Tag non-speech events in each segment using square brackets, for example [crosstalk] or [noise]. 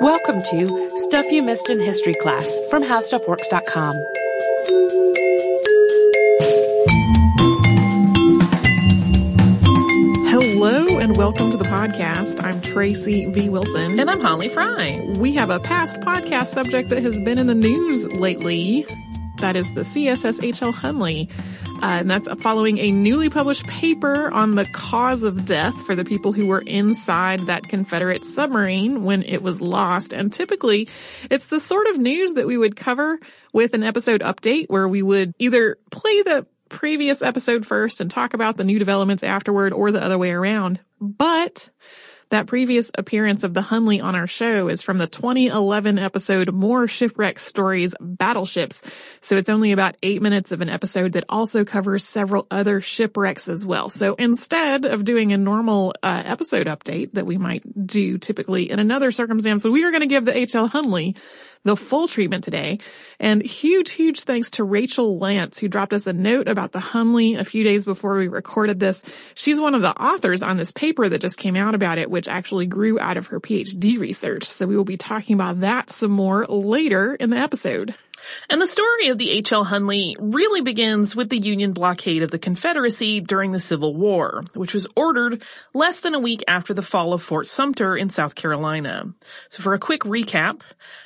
Welcome to Stuff You Missed in History Class from HowStuffWorks.com. Hello and welcome to the podcast. I'm Tracy V. Wilson. And I'm Holly Fry. We have a past podcast subject that has been in the news lately. That is the CSSHL Hunley. Uh, and that's following a newly published paper on the cause of death for the people who were inside that Confederate submarine when it was lost. And typically, it's the sort of news that we would cover with an episode update where we would either play the previous episode first and talk about the new developments afterward or the other way around. But that previous appearance of the Hunley on our show is from the 2011 episode More Shipwreck Stories Battleships. So it's only about eight minutes of an episode that also covers several other shipwrecks as well. So instead of doing a normal uh, episode update that we might do typically in another circumstance, we are going to give the H.L. Hunley the full treatment today. And huge, huge thanks to Rachel Lance, who dropped us a note about the Hunley a few days before we recorded this. She's one of the authors on this paper that just came out about it, which actually grew out of her PhD research. So we will be talking about that some more later in the episode. And the story of the H.L. Hunley really begins with the Union blockade of the Confederacy during the Civil War, which was ordered less than a week after the fall of Fort Sumter in South Carolina. So for a quick recap,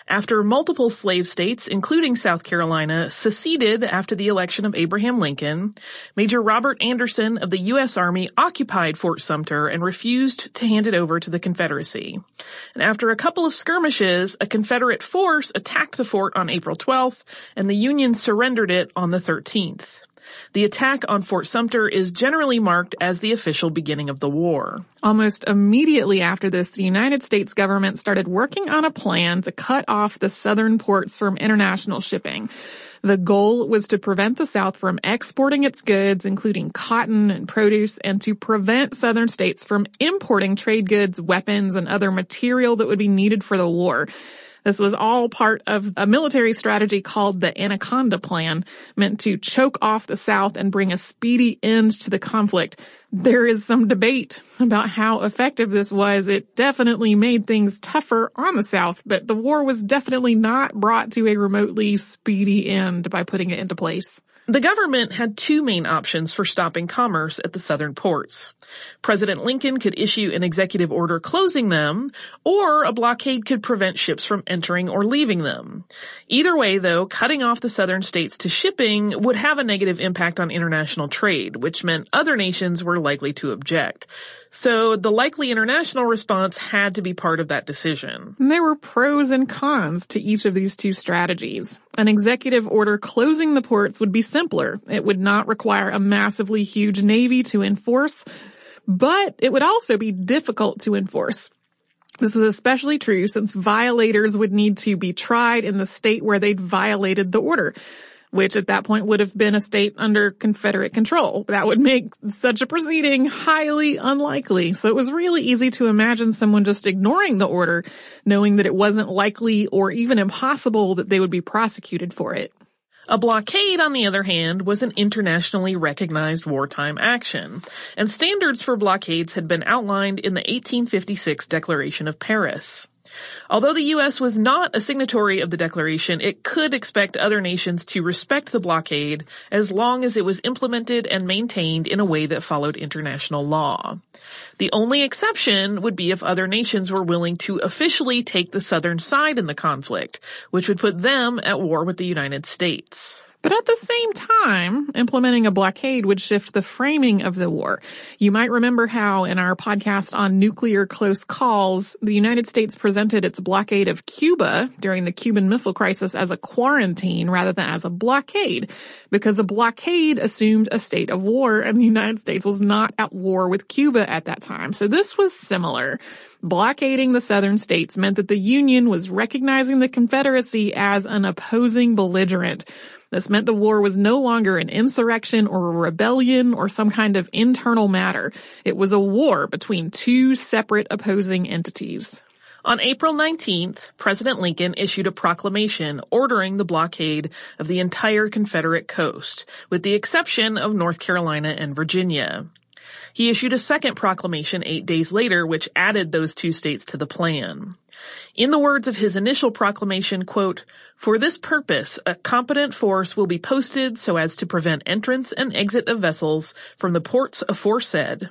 after multiple slave states, including South Carolina, seceded after the election of Abraham Lincoln, Major Robert Anderson of the U.S. Army occupied Fort Sumter and refused to hand it over to the Confederacy. And after a couple of skirmishes, a Confederate force attacked the fort on April 12th, and the Union surrendered it on the 13th. The attack on Fort Sumter is generally marked as the official beginning of the war. Almost immediately after this, the United States government started working on a plan to cut off the southern ports from international shipping. The goal was to prevent the South from exporting its goods, including cotton and produce, and to prevent southern states from importing trade goods, weapons, and other material that would be needed for the war. This was all part of a military strategy called the Anaconda Plan, meant to choke off the South and bring a speedy end to the conflict. There is some debate about how effective this was. It definitely made things tougher on the South, but the war was definitely not brought to a remotely speedy end by putting it into place. The government had two main options for stopping commerce at the southern ports. President Lincoln could issue an executive order closing them, or a blockade could prevent ships from entering or leaving them. Either way, though, cutting off the southern states to shipping would have a negative impact on international trade, which meant other nations were likely to object. So the likely international response had to be part of that decision. There were pros and cons to each of these two strategies. An executive order closing the ports would be simpler. It would not require a massively huge navy to enforce, but it would also be difficult to enforce. This was especially true since violators would need to be tried in the state where they'd violated the order which at that point would have been a state under Confederate control. That would make such a proceeding highly unlikely. So it was really easy to imagine someone just ignoring the order, knowing that it wasn't likely or even impossible that they would be prosecuted for it. A blockade, on the other hand, was an internationally recognized wartime action, and standards for blockades had been outlined in the 1856 Declaration of Paris. Although the U.S. was not a signatory of the declaration, it could expect other nations to respect the blockade as long as it was implemented and maintained in a way that followed international law. The only exception would be if other nations were willing to officially take the southern side in the conflict, which would put them at war with the United States. But at the same time, implementing a blockade would shift the framing of the war. You might remember how in our podcast on nuclear close calls, the United States presented its blockade of Cuba during the Cuban Missile Crisis as a quarantine rather than as a blockade, because a blockade assumed a state of war and the United States was not at war with Cuba at that time. So this was similar. Blockading the southern states meant that the Union was recognizing the Confederacy as an opposing belligerent. This meant the war was no longer an insurrection or a rebellion or some kind of internal matter. It was a war between two separate opposing entities. On April 19th, President Lincoln issued a proclamation ordering the blockade of the entire Confederate coast, with the exception of North Carolina and Virginia. He issued a second proclamation eight days later, which added those two states to the plan. In the words of his initial proclamation, quote, for this purpose, a competent force will be posted so as to prevent entrance and exit of vessels from the ports aforesaid.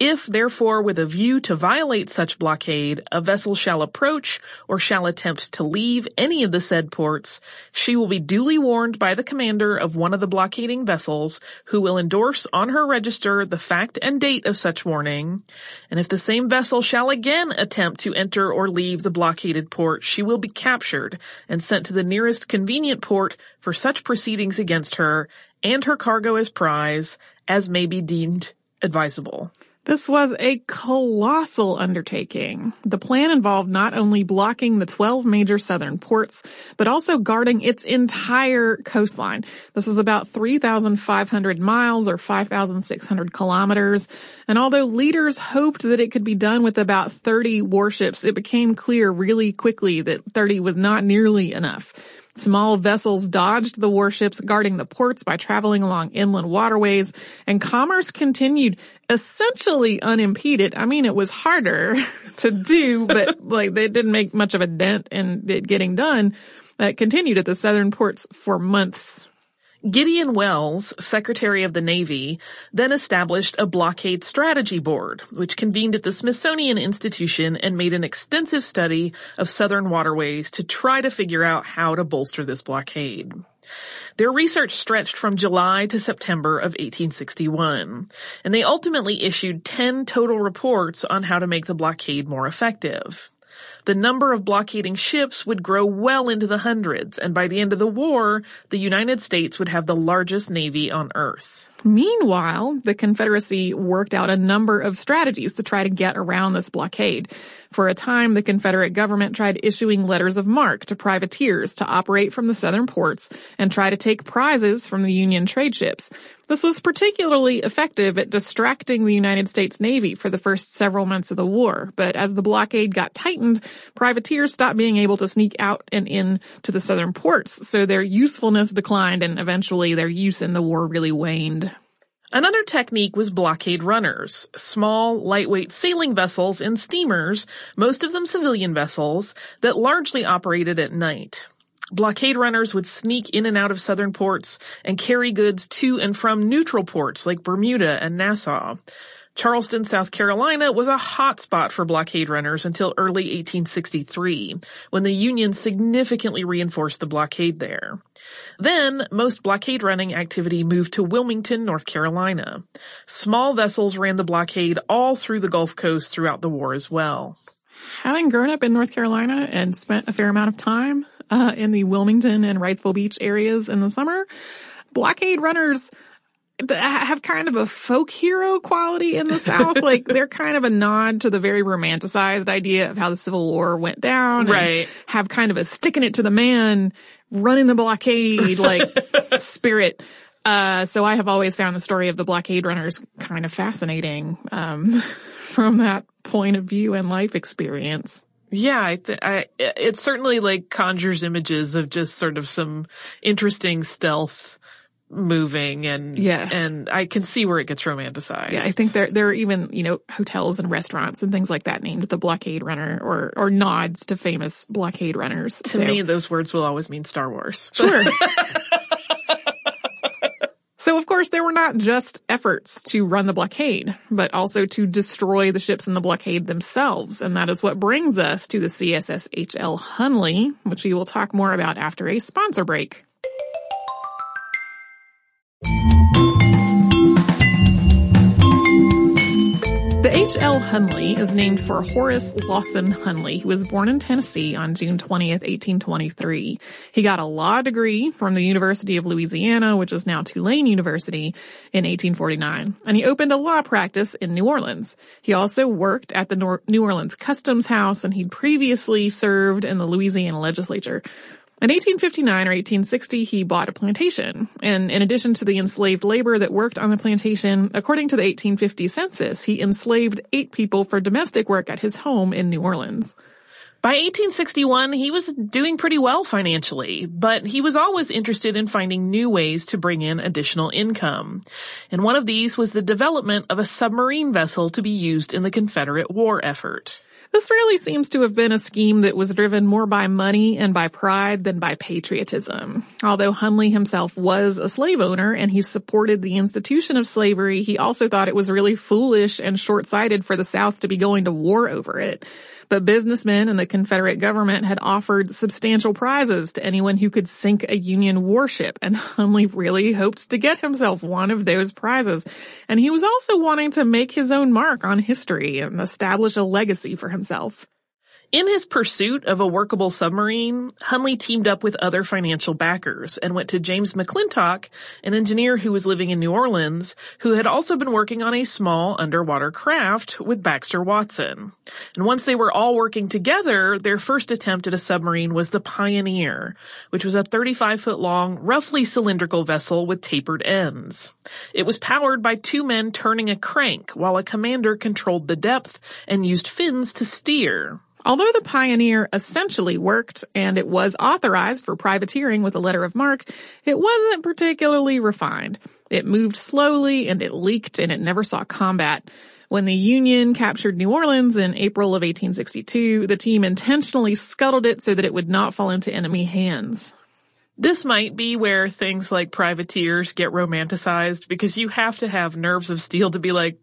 If, therefore, with a view to violate such blockade, a vessel shall approach or shall attempt to leave any of the said ports, she will be duly warned by the commander of one of the blockading vessels, who will endorse on her register the fact and date of such warning. And if the same vessel shall again attempt to enter or leave the blockaded port, she will be captured and sent to the nearest convenient port for such proceedings against her and her cargo as prize as may be deemed advisable. This was a colossal undertaking. The plan involved not only blocking the 12 major southern ports, but also guarding its entire coastline. This was about 3,500 miles or 5,600 kilometers. And although leaders hoped that it could be done with about 30 warships, it became clear really quickly that 30 was not nearly enough. Small vessels dodged the warships guarding the ports by traveling along inland waterways, and commerce continued essentially unimpeded. I mean, it was harder [laughs] to do, but like they didn't make much of a dent in it getting done. That continued at the southern ports for months Gideon Welles, Secretary of the Navy, then established a blockade strategy board, which convened at the Smithsonian Institution and made an extensive study of southern waterways to try to figure out how to bolster this blockade. Their research stretched from July to September of 1861, and they ultimately issued 10 total reports on how to make the blockade more effective the number of blockading ships would grow well into the hundreds, and by the end of the war, the United States would have the largest navy on Earth. Meanwhile, the Confederacy worked out a number of strategies to try to get around this blockade. For a time, the Confederate government tried issuing letters of marque to privateers to operate from the southern ports and try to take prizes from the Union trade ships. This was particularly effective at distracting the United States Navy for the first several months of the war, but as the blockade got tightened, privateers stopped being able to sneak out and in to the southern ports, so their usefulness declined and eventually their use in the war really waned. Another technique was blockade runners, small, lightweight sailing vessels and steamers, most of them civilian vessels, that largely operated at night. Blockade runners would sneak in and out of southern ports and carry goods to and from neutral ports like Bermuda and Nassau. Charleston, South Carolina was a hot spot for blockade runners until early 1863, when the Union significantly reinforced the blockade there. Then, most blockade running activity moved to Wilmington, North Carolina. Small vessels ran the blockade all through the Gulf Coast throughout the war as well. Having grown up in North Carolina and spent a fair amount of time uh, in the Wilmington and Wrightsville Beach areas in the summer, blockade runners have kind of a folk hero quality in the South. [laughs] like they're kind of a nod to the very romanticized idea of how the Civil War went down. Right. have kind of a sticking it to the man, running the blockade, like [laughs] spirit. Uh, so I have always found the story of the blockade runners kind of fascinating, um, [laughs] from that point of view and life experience. Yeah, I, th- I it certainly like conjures images of just sort of some interesting stealth moving and yeah. and I can see where it gets romanticized. Yeah, I think there there are even, you know, hotels and restaurants and things like that named the blockade runner or or nods to famous blockade runners. To so. me those words will always mean Star Wars. Sure. [laughs] so of course there were not just efforts to run the blockade, but also to destroy the ships in the blockade themselves. And that is what brings us to the CSS HL Hunley, which we will talk more about after a sponsor break. H.L. Hunley is named for Horace Lawson Hunley, who was born in Tennessee on June 20th, 1823. He got a law degree from the University of Louisiana, which is now Tulane University, in 1849, and he opened a law practice in New Orleans. He also worked at the New Orleans Customs House, and he'd previously served in the Louisiana legislature. In 1859 or 1860, he bought a plantation. And in addition to the enslaved labor that worked on the plantation, according to the 1850 census, he enslaved eight people for domestic work at his home in New Orleans. By 1861, he was doing pretty well financially, but he was always interested in finding new ways to bring in additional income. And one of these was the development of a submarine vessel to be used in the Confederate war effort. This really seems to have been a scheme that was driven more by money and by pride than by patriotism. Although Hunley himself was a slave owner and he supported the institution of slavery, he also thought it was really foolish and short-sighted for the South to be going to war over it. But businessmen and the Confederate government had offered substantial prizes to anyone who could sink a Union warship, and [laughs] Hunley really hoped to get himself one of those prizes. And he was also wanting to make his own mark on history and establish a legacy for himself. In his pursuit of a workable submarine, Hunley teamed up with other financial backers and went to James McClintock, an engineer who was living in New Orleans, who had also been working on a small underwater craft with Baxter Watson. And once they were all working together, their first attempt at a submarine was the Pioneer, which was a 35 foot long, roughly cylindrical vessel with tapered ends. It was powered by two men turning a crank while a commander controlled the depth and used fins to steer. Although the Pioneer essentially worked and it was authorized for privateering with a letter of marque, it wasn't particularly refined. It moved slowly and it leaked and it never saw combat. When the Union captured New Orleans in April of 1862, the team intentionally scuttled it so that it would not fall into enemy hands. This might be where things like privateers get romanticized because you have to have nerves of steel to be like,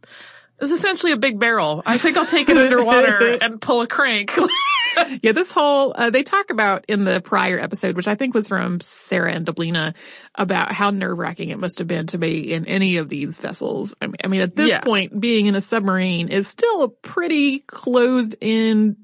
it's essentially a big barrel. I think I'll take it underwater [laughs] and pull a crank. [laughs] yeah, this whole, uh, they talk about in the prior episode, which I think was from Sarah and Deblina, about how nerve wracking it must have been to be in any of these vessels. I mean, I mean at this yeah. point, being in a submarine is still a pretty closed in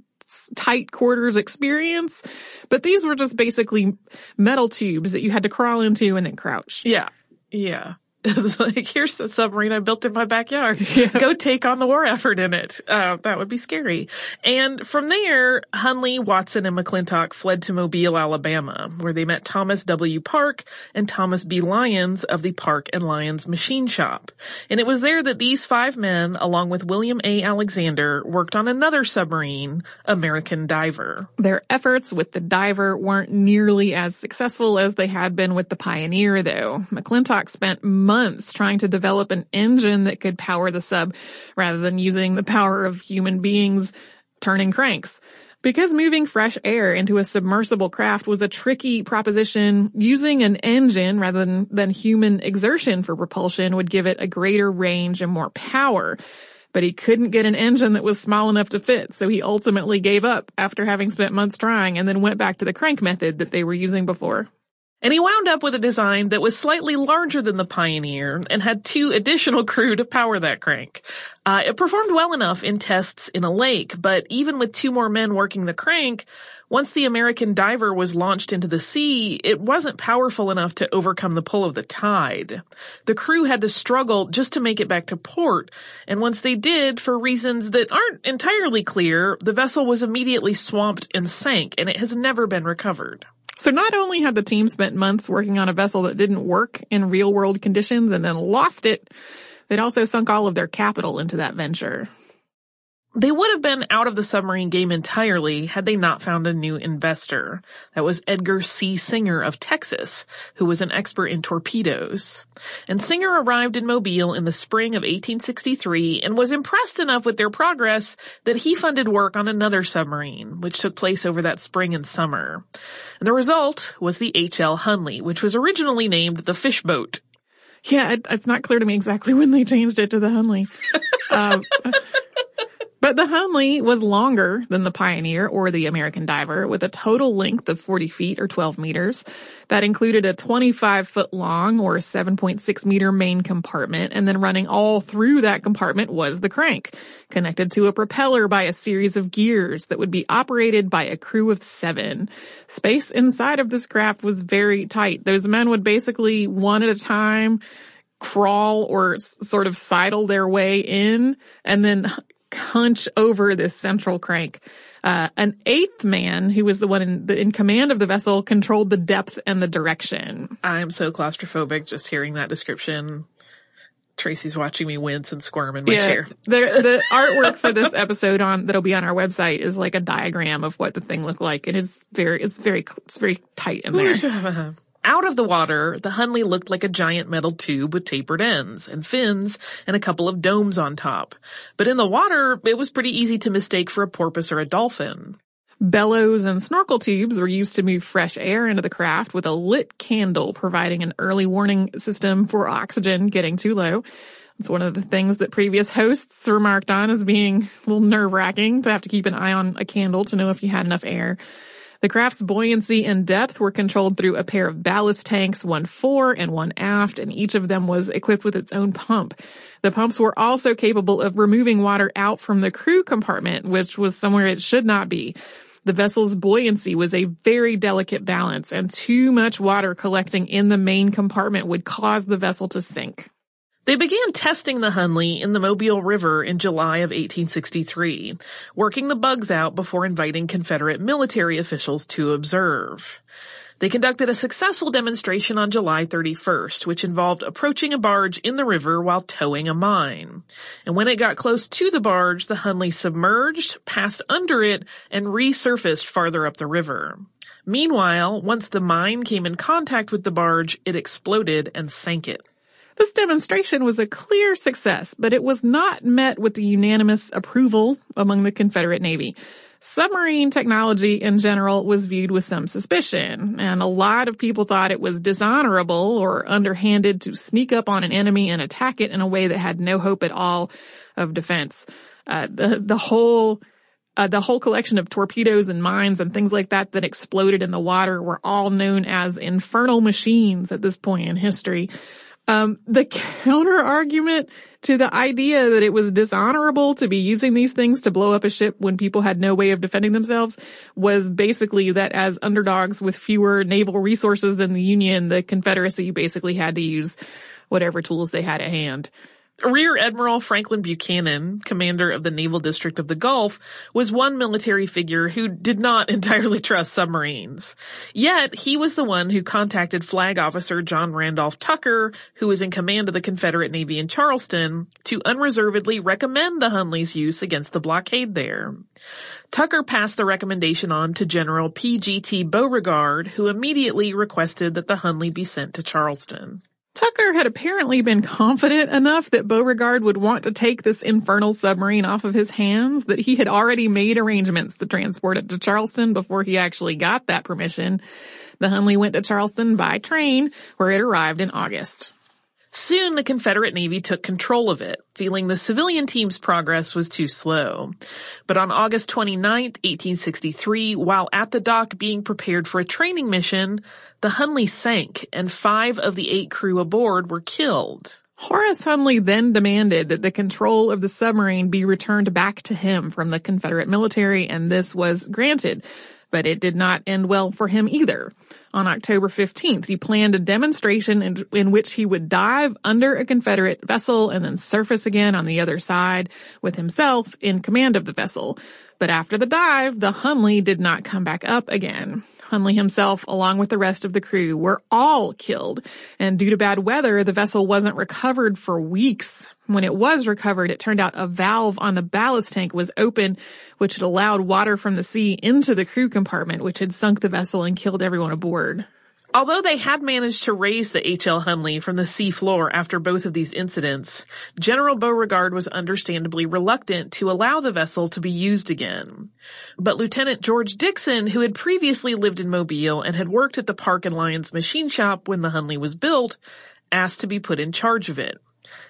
tight quarters experience, but these were just basically metal tubes that you had to crawl into and then crouch. Yeah. Yeah. [laughs] like, here's the submarine I built in my backyard. [laughs] Yeah. Go take on the war effort in it. Uh, that would be scary. And from there, Hunley, Watson, and McClintock fled to Mobile, Alabama, where they met Thomas W. Park and Thomas B. Lyons of the Park and Lyons Machine Shop. And it was there that these five men, along with William A. Alexander, worked on another submarine, American Diver. Their efforts with the Diver weren't nearly as successful as they had been with the Pioneer, though. McClintock spent months trying to develop an engine that could power the sub rather than using the power of human beings turning cranks. Because moving fresh air into a submersible craft was a tricky proposition, using an engine rather than, than human exertion for propulsion would give it a greater range and more power. But he couldn't get an engine that was small enough to fit, so he ultimately gave up after having spent months trying and then went back to the crank method that they were using before. And he wound up with a design that was slightly larger than the Pioneer and had two additional [laughs] crew to power that crank. Uh, it performed well enough in tests in a lake, but even with two more men working the crank, once the American diver was launched into the sea, it wasn't powerful enough to overcome the pull of the tide. The crew had to struggle just to make it back to port, and once they did, for reasons that aren't entirely clear, the vessel was immediately swamped and sank, and it has never been recovered. So not only had the team spent months working on a vessel that didn't work in real world conditions and then lost it, they'd also sunk all of their capital into that venture. They would have been out of the submarine game entirely had they not found a new investor. That was Edgar C. Singer of Texas, who was an expert in torpedoes. And Singer arrived in Mobile in the spring of 1863 and was impressed enough with their progress that he funded work on another submarine, which took place over that spring and summer. And the result was the H.L. Hunley, which was originally named the Fish Boat. Yeah, it, it's not clear to me exactly [laughs] when they changed it to the Hunley. um, [laughs] but the Hunley was longer than the Pioneer or the American Diver with a total length of 40 feet or 12 meters. That included a 25 foot long or 7.6 meter main compartment and then running all through that compartment was the crank, connected to a propeller by a series of gears that would be operated by a crew of seven. Space inside of this craft was very tight. Those men would basically one at a time crawl or sort of sidle their way in and then hunch over this central crank. Uh, an eighth man, who was the one in, the, in command of the vessel, controlled the depth and the direction. I'm so claustrophobic just hearing that description. Tracy's watching me wince and squirm in my Yeah, chair. the, the [laughs] artwork for this episode on that'll be on our website is like a diagram of what the thing looked like. And It is very, it's very, it's very tight in there. Out of the water, the Hunley looked like a giant metal tube with tapered ends and fins and a couple of domes on top. But in the water, it was pretty easy to mistake for a porpoise or a dolphin. Bellows and snorkel tubes were used to move fresh air into the craft with a lit candle providing an early warning system for oxygen getting too low. It's one of the things that previous hosts remarked on as being a little nerve wracking to have to keep an eye on a candle to know if you had enough air. The craft's buoyancy and depth were controlled through a pair of ballast tanks, one fore and one aft, and each of them was equipped with its own pump. The pumps were also capable of removing water out from the crew compartment, which was somewhere it should not be. The vessel's buoyancy was a very delicate balance, and too much water collecting in the main compartment would cause the vessel to sink. They began testing the Hunley in the Mobile River in July of 1863, working the bugs out before inviting Confederate military officials to observe. They conducted a successful demonstration on July 31st, which involved approaching a barge in the river while towing a mine. And when it got close to the barge, the Hunley submerged, passed under it, and resurfaced farther up the river. Meanwhile, once the mine came in contact with the barge, it exploded and sank it. This demonstration was a clear success, but it was not met with the unanimous approval among the Confederate Navy. Submarine technology in general was viewed with some suspicion, and a lot of people thought it was dishonorable or underhanded to sneak up on an enemy and attack it in a way that had no hope at all of defense. Uh, the the whole uh, the whole collection of torpedoes and mines and things like that that exploded in the water were all known as infernal machines at this point in history. Um, the [laughs] counter argument to the idea that it was dishonorable to be using these things to blow up a ship when people had no way of defending themselves was basically that as underdogs with fewer naval resources than the Union, the Confederacy basically had to use whatever tools they had at hand. Rear Admiral Franklin Buchanan, commander of the Naval District of the Gulf, was one military figure who did not [laughs] entirely trust submarines. Yet, he was the one who contacted Flag Officer John Randolph Tucker, who was in command of the Confederate Navy in Charleston, to unreservedly recommend the Hunley's use against the blockade there. Tucker passed the recommendation on to General P.G.T. Beauregard, who immediately requested that the Hunley be sent to Charleston. Tucker had apparently been confident enough that Beauregard would want to take this infernal submarine off of his hands that he had already made arrangements to transport it to Charleston before he actually got that permission. The Hunley went to Charleston by train, where it arrived in August. Soon the Confederate Navy took control of it, feeling the civilian team's progress was too slow. But on August 29, 1863, while at the dock being prepared for a training mission, the Hunley sank and five of the eight crew aboard were killed. Horace Hunley then demanded that the control of the submarine be returned back to him from the Confederate military, and this was granted. But it did not end well for him either. On October 15th, he planned a demonstration in, in, which he would dive under a Confederate vessel and then surface again on the other side with himself in command of the vessel. But after the dive, the Hunley did not come back up again. Hunley himself, along with the rest of the crew, were all killed. And due to bad weather, the vessel wasn't recovered for weeks. When it was recovered, it turned out a valve on the ballast tank was open, which had allowed water from the sea into the crew compartment, which had sunk the vessel and killed everyone aboard. Although they had managed to raise the H.L. Hunley from the sea floor after both of these incidents, General Beauregard was understandably reluctant to allow the vessel to be used again. But Lieutenant George Dixon, who had previously lived in Mobile and had worked at the Park and Lyons machine shop when the Hunley was built, asked to be put in charge of it.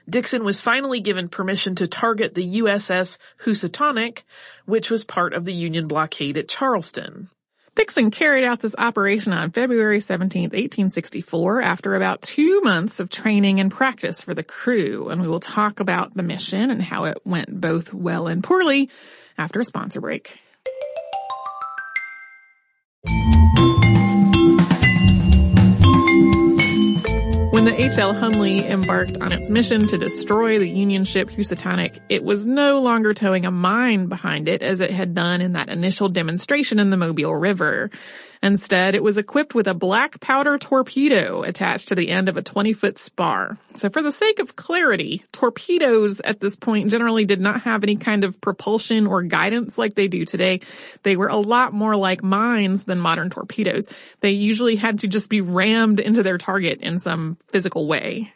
Dixon was finally given permission to target the USS Housatonic, which was part of the Union blockade at Charleston. Dixon carried out this operation on February 17, 1864, after about two months of training and practice for the crew, and we will talk about the mission and how it went both well and poorly after a sponsor break. H.L. Hunley embarked on its mission to destroy the Union ship Housatonic, it was no longer towing a mine behind it as it had done in that initial demonstration in the Mobile River. Instead, it was equipped with a black powder torpedo attached to the end of a 20 foot spar. So for the sake of clarity, torpedoes at this point generally did not have any kind of propulsion or guidance like they do today. They were a lot more like mines than modern torpedoes. They usually had to just be rammed into their target in some physical way.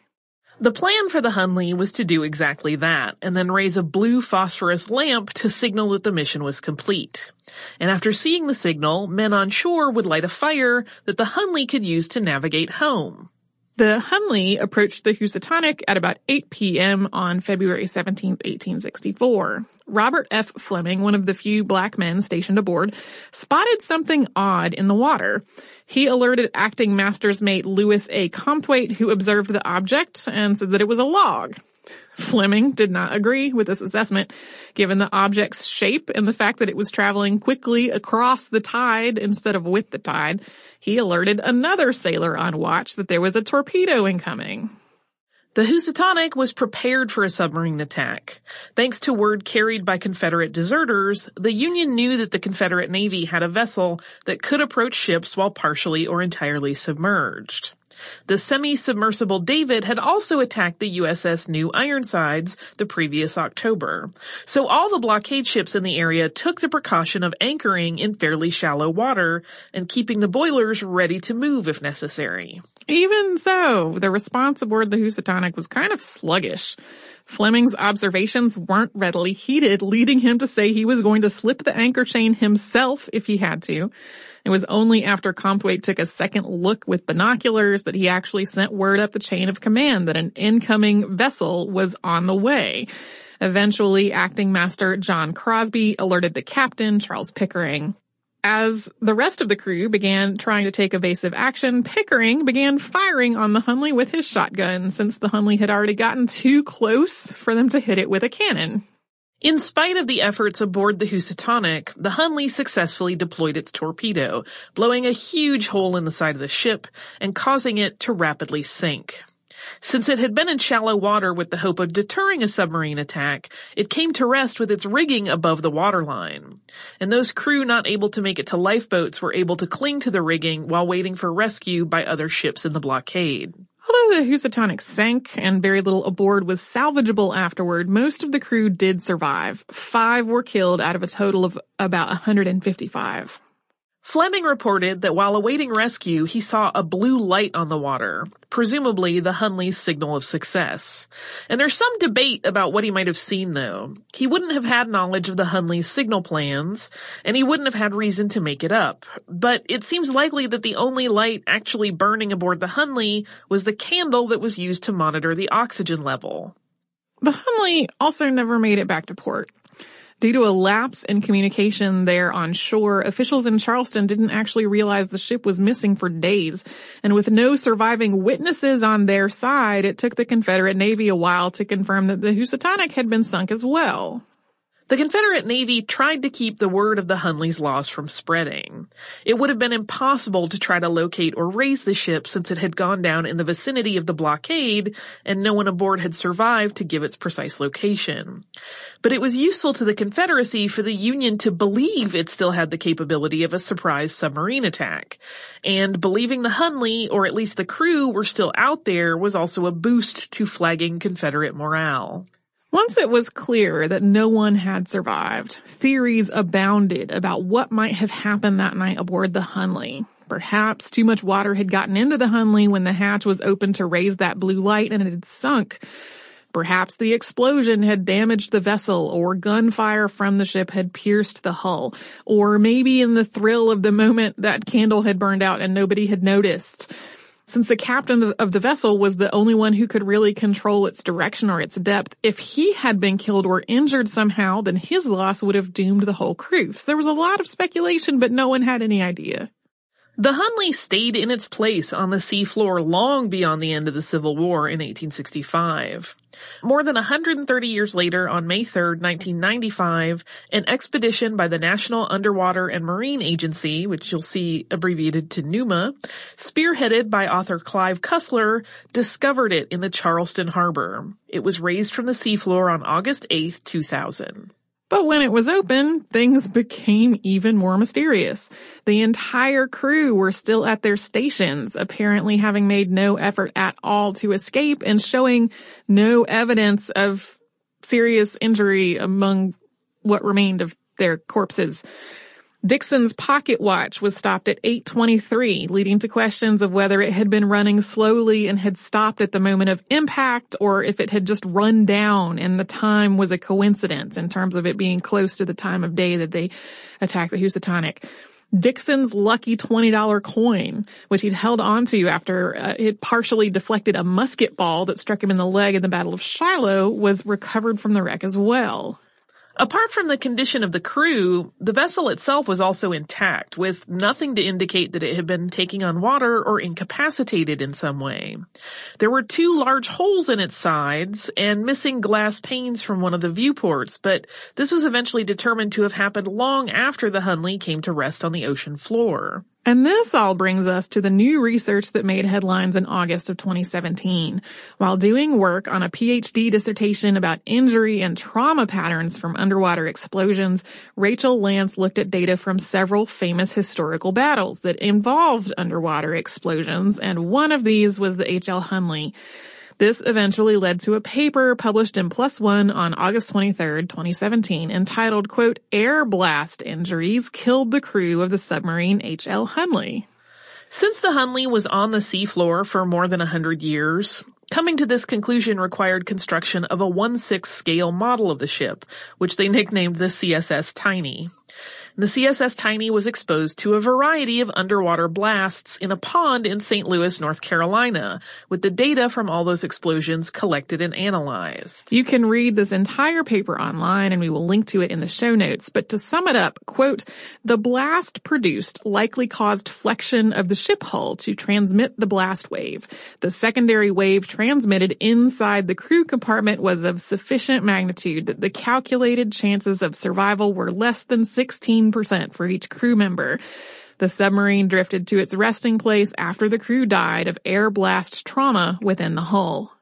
The plan for the Hunley was to do exactly that, and then raise a blue phosphorus lamp to signal that the mission was complete. And after seeing the signal, men on shore would light a fire that the Hunley could use to navigate home. The Hunley approached the Housatonic at about 8 p.m. on February 17, 1864. Robert F. Fleming, one of the few black men stationed aboard, spotted something odd in the water. He alerted acting master's mate Lewis A. Comthwaite, who observed the object and said that it was a log. Fleming did not agree with this assessment, given the object's shape and the fact that it was traveling quickly across the tide instead of with the tide. He alerted another sailor on watch that there was a torpedo incoming. The Housatonic was prepared for a submarine attack. Thanks to word carried by Confederate deserters, the Union knew that the Confederate Navy had a vessel that could approach ships while partially or entirely submerged. The semi-submersible David had also attacked the USS New Ironsides the previous October. So all the blockade ships in the area took the precaution of anchoring in fairly shallow water and keeping the boilers ready to move if necessary. Even so, the response aboard the Housatonic was kind of sluggish. Fleming's observations weren't readily heeded, leading him to say he was going to slip the anchor chain himself if he had to. It was only after Comthwaite took a second look with binoculars that he actually sent word up the chain of command that an incoming vessel was on the way. Eventually, acting master John Crosby alerted the captain, Charles Pickering. As the rest of the crew began trying to take evasive action, Pickering began firing on the Hunley with his shotgun since the Hunley had already gotten too close for them to hit it with a cannon. In spite of the efforts aboard the Housatonic, the Hunley successfully deployed its torpedo, blowing a huge hole in the side of the ship and causing it to rapidly sink. Since it had been in shallow water with the hope of deterring a submarine attack, it came to rest with its rigging above the waterline. And those crew not able to make it to lifeboats were able to cling to the rigging while waiting for rescue by other ships in the blockade. Although the Housatonic sank and very little aboard was salvageable afterward, most of the crew did survive. Five were killed out of a total of about 155. Fleming reported that while awaiting rescue, he saw a blue light on the water, presumably the Hunley's signal of success. And there's some debate about what he might have seen though. He wouldn't have had knowledge of the Hunley's signal plans, and he wouldn't have had reason to make it up. But it seems likely that the only light actually burning aboard the Hunley was the candle that was used to monitor the oxygen level. The Hunley also never made it back to port. Due to a lapse in communication there on shore, officials in Charleston didn't actually realize the ship was missing for days. And with no surviving witnesses on their side, it took the Confederate Navy a while to confirm that the Housatonic had been sunk as well. The Confederate Navy tried to keep the word of the Hunley's loss from spreading. It would have been impossible to try to locate or raise the ship since it had gone down in the vicinity of the blockade and no one aboard had survived to give its precise location. But it was useful to the Confederacy for the Union to believe it still had the capability of a surprise submarine attack. And believing the Hunley, or at least the crew, were still out there was also a boost to flagging Confederate morale. Once it was clear that no one had survived, theories abounded about what might have happened that night aboard the Hunley. Perhaps too much water had gotten into the Hunley when the hatch was opened to raise that blue light and it had sunk. Perhaps the explosion had damaged the vessel or gunfire from the ship had pierced the hull. Or maybe in the thrill of the moment that candle had burned out and nobody had noticed. Since the captain of the vessel was the only one who could really control its direction or its depth, if he had been killed or injured somehow, then his loss would have doomed the whole crew. So there was a lot of speculation, but no one had any idea. The Hunley stayed in its place on the seafloor long beyond the end of the Civil War in 1865. More than 130 years later, on May 3, 1995, an expedition by the National Underwater and Marine Agency, which you'll see abbreviated to NUMA, spearheaded by author Clive Cussler, discovered it in the Charleston harbor. It was raised from the seafloor on August 8, 2000. But when it was open, things became even more mysterious. The entire crew were still at their stations, apparently having made no effort at all to escape and showing no evidence of serious injury among what remained of their corpses. Dixon's pocket watch was stopped at 823, leading to questions of whether it had been running slowly and had stopped at the moment of impact or if it had just run down and the time was a coincidence in terms of it being close to the time of day that they attacked the Housatonic. Dixon's lucky $20 coin, which he'd held onto after uh, it partially deflected a musket ball that struck him in the leg in the Battle of Shiloh, was recovered from the wreck as well. Apart from the condition of the crew, the vessel itself was also intact, with nothing to indicate that it had been taking on water or incapacitated in some way. There were two large holes in its sides and missing glass panes from one of the viewports, but this was eventually determined to have happened long after the Hunley came to rest on the ocean floor. And this all brings us to the new research that made headlines in August of 2017. While doing work on a PhD dissertation about injury and trauma patterns from underwater explosions, Rachel Lance looked at data from several famous historical battles that involved underwater explosions, and one of these was the H.L. Hunley. This eventually led to a paper published in One on August 23, 2017, entitled, quote, Air Blast Injuries Killed the Crew of the Submarine H.L. Hunley. Since the Hunley was on the seafloor for more than a hundred years, coming to this conclusion required construction of a 1-6 scale model of the ship, which they nicknamed the CSS Tiny. The CSS Tiny was exposed to a variety of underwater blasts in a pond in St. Louis, North Carolina, with the data from all those explosions collected and analyzed. You can read this entire paper online and we will link to it in the show notes. But to sum it up, quote, the blast produced likely caused flexion of the ship hull to transmit the blast wave. The secondary wave transmitted inside the crew compartment was of sufficient magnitude that the calculated chances of survival were less than 16 percent for each crew member. The submarine drifted to its resting place after the crew died of air blast trauma within the hull.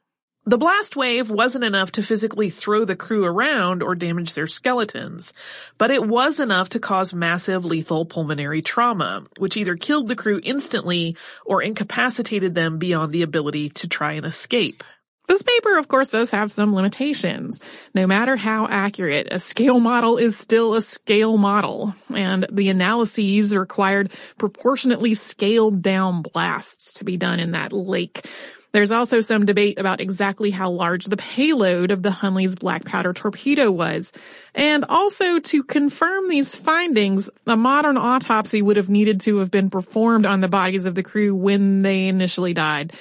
The blast wave wasn't enough to physically throw the crew around or damage their skeletons, but it was enough to cause massive lethal pulmonary trauma, which either killed the crew instantly or incapacitated them beyond the ability to try and escape. This paper, of course, does have some limitations. No matter how accurate, a scale model is still a scale model, and the analyses required proportionately scaled down blasts to be done in that lake. There's also some debate about exactly how large the payload of the Hunley's black powder torpedo was. And also to confirm these findings, a modern autopsy would have needed to have been performed on the bodies of the crew when they initially died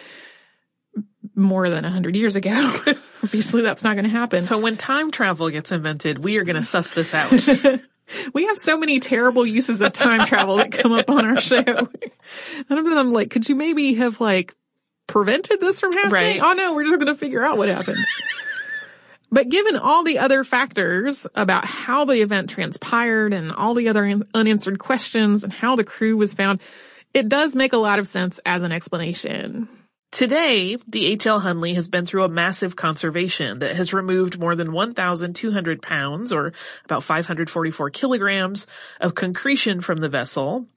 more than 100 years ago. [laughs] Obviously, that's not going to happen. So when time travel gets invented, we are going to suss this out. [laughs] we have so many terrible uses of time travel that come up on our show. None of them I'm like, could you maybe have like prevented this from happening? Right. Oh no, we're just going to figure out what happened. [laughs] But given all the other factors about how the event transpired and all the other unanswered questions and how the crew was found, it does make a lot of sense as an explanation. Today, the H.L. Hunley has been through a massive conservation that has removed more than 1,200 pounds, or about 544 kilograms, of concretion from the vessel.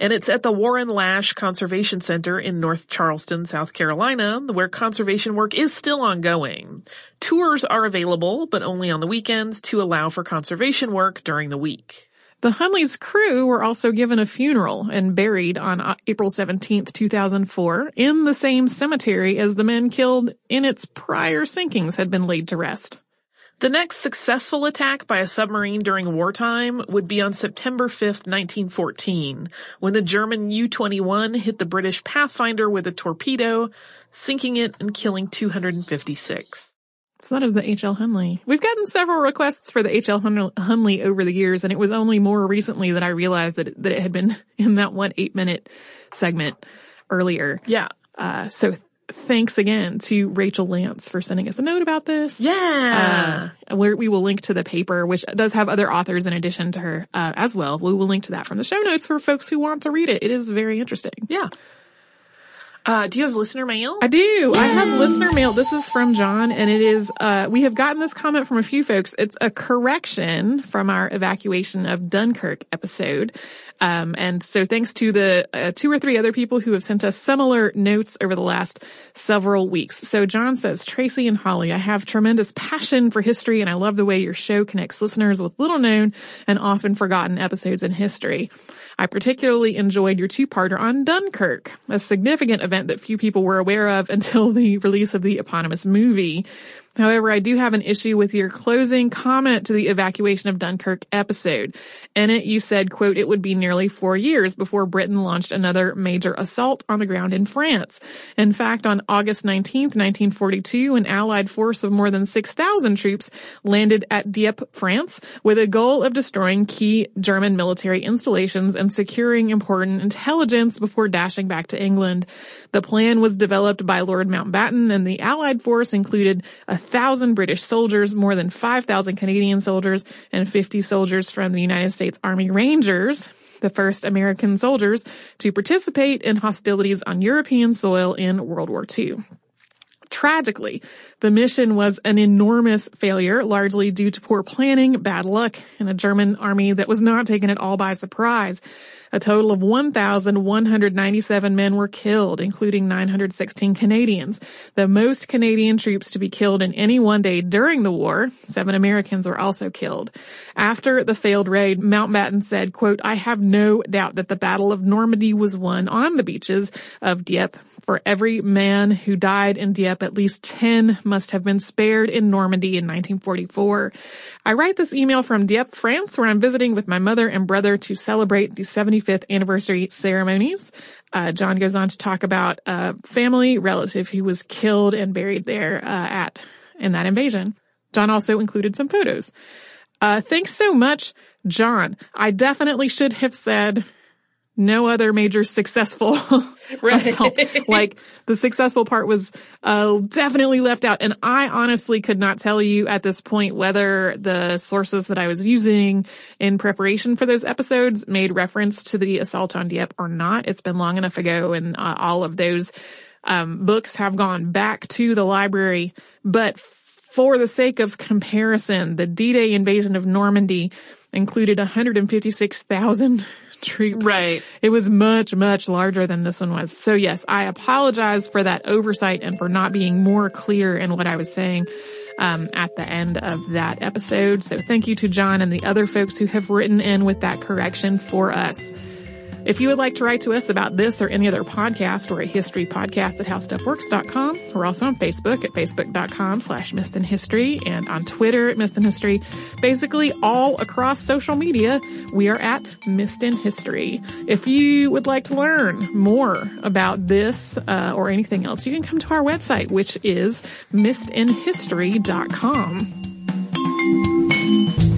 And it's at the Warren Lasch Conservation Center in North Charleston, South Carolina, where conservation work is still ongoing. Tours are available, but only on the weekends to allow for conservation work during the week. The Hunley's crew were also given a funeral and buried on April 17, 2004, in the same cemetery as the men killed in its prior sinkings had been laid to rest. The next successful attack by a submarine during wartime would be on September 5, 1914, when the German U-21 hit the British Pathfinder with a torpedo, sinking it and killing 256. So that is the H.L. Hunley. We've gotten several requests for the H.L. Hunley over the years, and it was only more recently that I realized that it, that it had been [laughs] in that one eight minute segment earlier. Yeah. Uh, so thanks again to Rachel Lance for sending us a note about this. Yeah. Uh, where we will link to the paper, which does have other authors in addition to her, uh, as well. We will link to that from the show notes for folks who want to read it. It is very interesting. Yeah. Uh, do you have listener mail? I do. I have listener mail. This is from John and it is, uh, we have gotten this comment from a few folks. It's a correction from our evacuation of Dunkirk episode. Um, and so thanks to the uh, two or three other people who have sent us similar notes over the last several weeks. So John says, Tracy and Holly, I have tremendous passion for history and I love the way your show connects listeners with little known and often forgotten episodes in history. I particularly enjoyed your two-parter on Dunkirk, a significant event that few people were aware of until the release of the eponymous movie. However, I do have an issue with your closing comment to the evacuation of Dunkirk episode. In it, you said, quote, it would be nearly four years before Britain launched another major assault on the ground in France. In fact, on August 19th, 1942, an allied force of more than 6,000 troops landed at Dieppe, France, with a goal of destroying key German military installations and securing important intelligence before dashing back to England. The plan was developed by Lord Mountbatten and the Allied force included a thousand British soldiers, more than 5,000 Canadian soldiers, and 50 soldiers from the United States Army Rangers, the first American soldiers to participate in hostilities on European soil in World War II. Tragically, the mission was an enormous failure, largely due to poor planning, bad luck, and a German army that was not taken at all by surprise. A total of 1,197 men were killed, including 916 Canadians. The most Canadian troops to be killed in any one day during the war. Seven Americans were also killed. After the failed raid, Mountbatten said, quote, I have no doubt that the Battle of Normandy was won on the beaches of Dieppe. For every man who died in Dieppe, at least 10 must have been spared in Normandy in 1944. I write this email from Dieppe, France, where I'm visiting with my mother and brother to celebrate the 75th anniversary ceremonies. Uh, John goes on to talk about a family relative who was killed and buried there uh, at in that invasion. John also included some photos. Uh, thanks so much, John. I definitely should have said no other major successful [laughs] right. assault. Like the successful part was uh, definitely left out. And I honestly could not tell you at this point whether the sources that I was using in preparation for those episodes made reference to the assault on Dieppe or not. It's been long enough ago and uh, all of those um, books have gone back to the library. But for the sake of comparison, the D-Day invasion of Normandy included 156,000 [laughs] troops. Right. It was much, much larger than this one was. So yes, I apologize for that oversight and for not being more clear in what I was saying. Um, at the end of that episode. So thank you to John and the other folks who have written in with that correction for us. If you would like to write to us about this or any other podcast, or a history podcast at howstuffworks.com. We're also on Facebook at facebook.com slash Missed History and on Twitter at Missed in History. Basically all across social media, we are at Missed in History. If you would like to learn more about this uh, or anything else, you can come to our website, which is missedinhistory.com.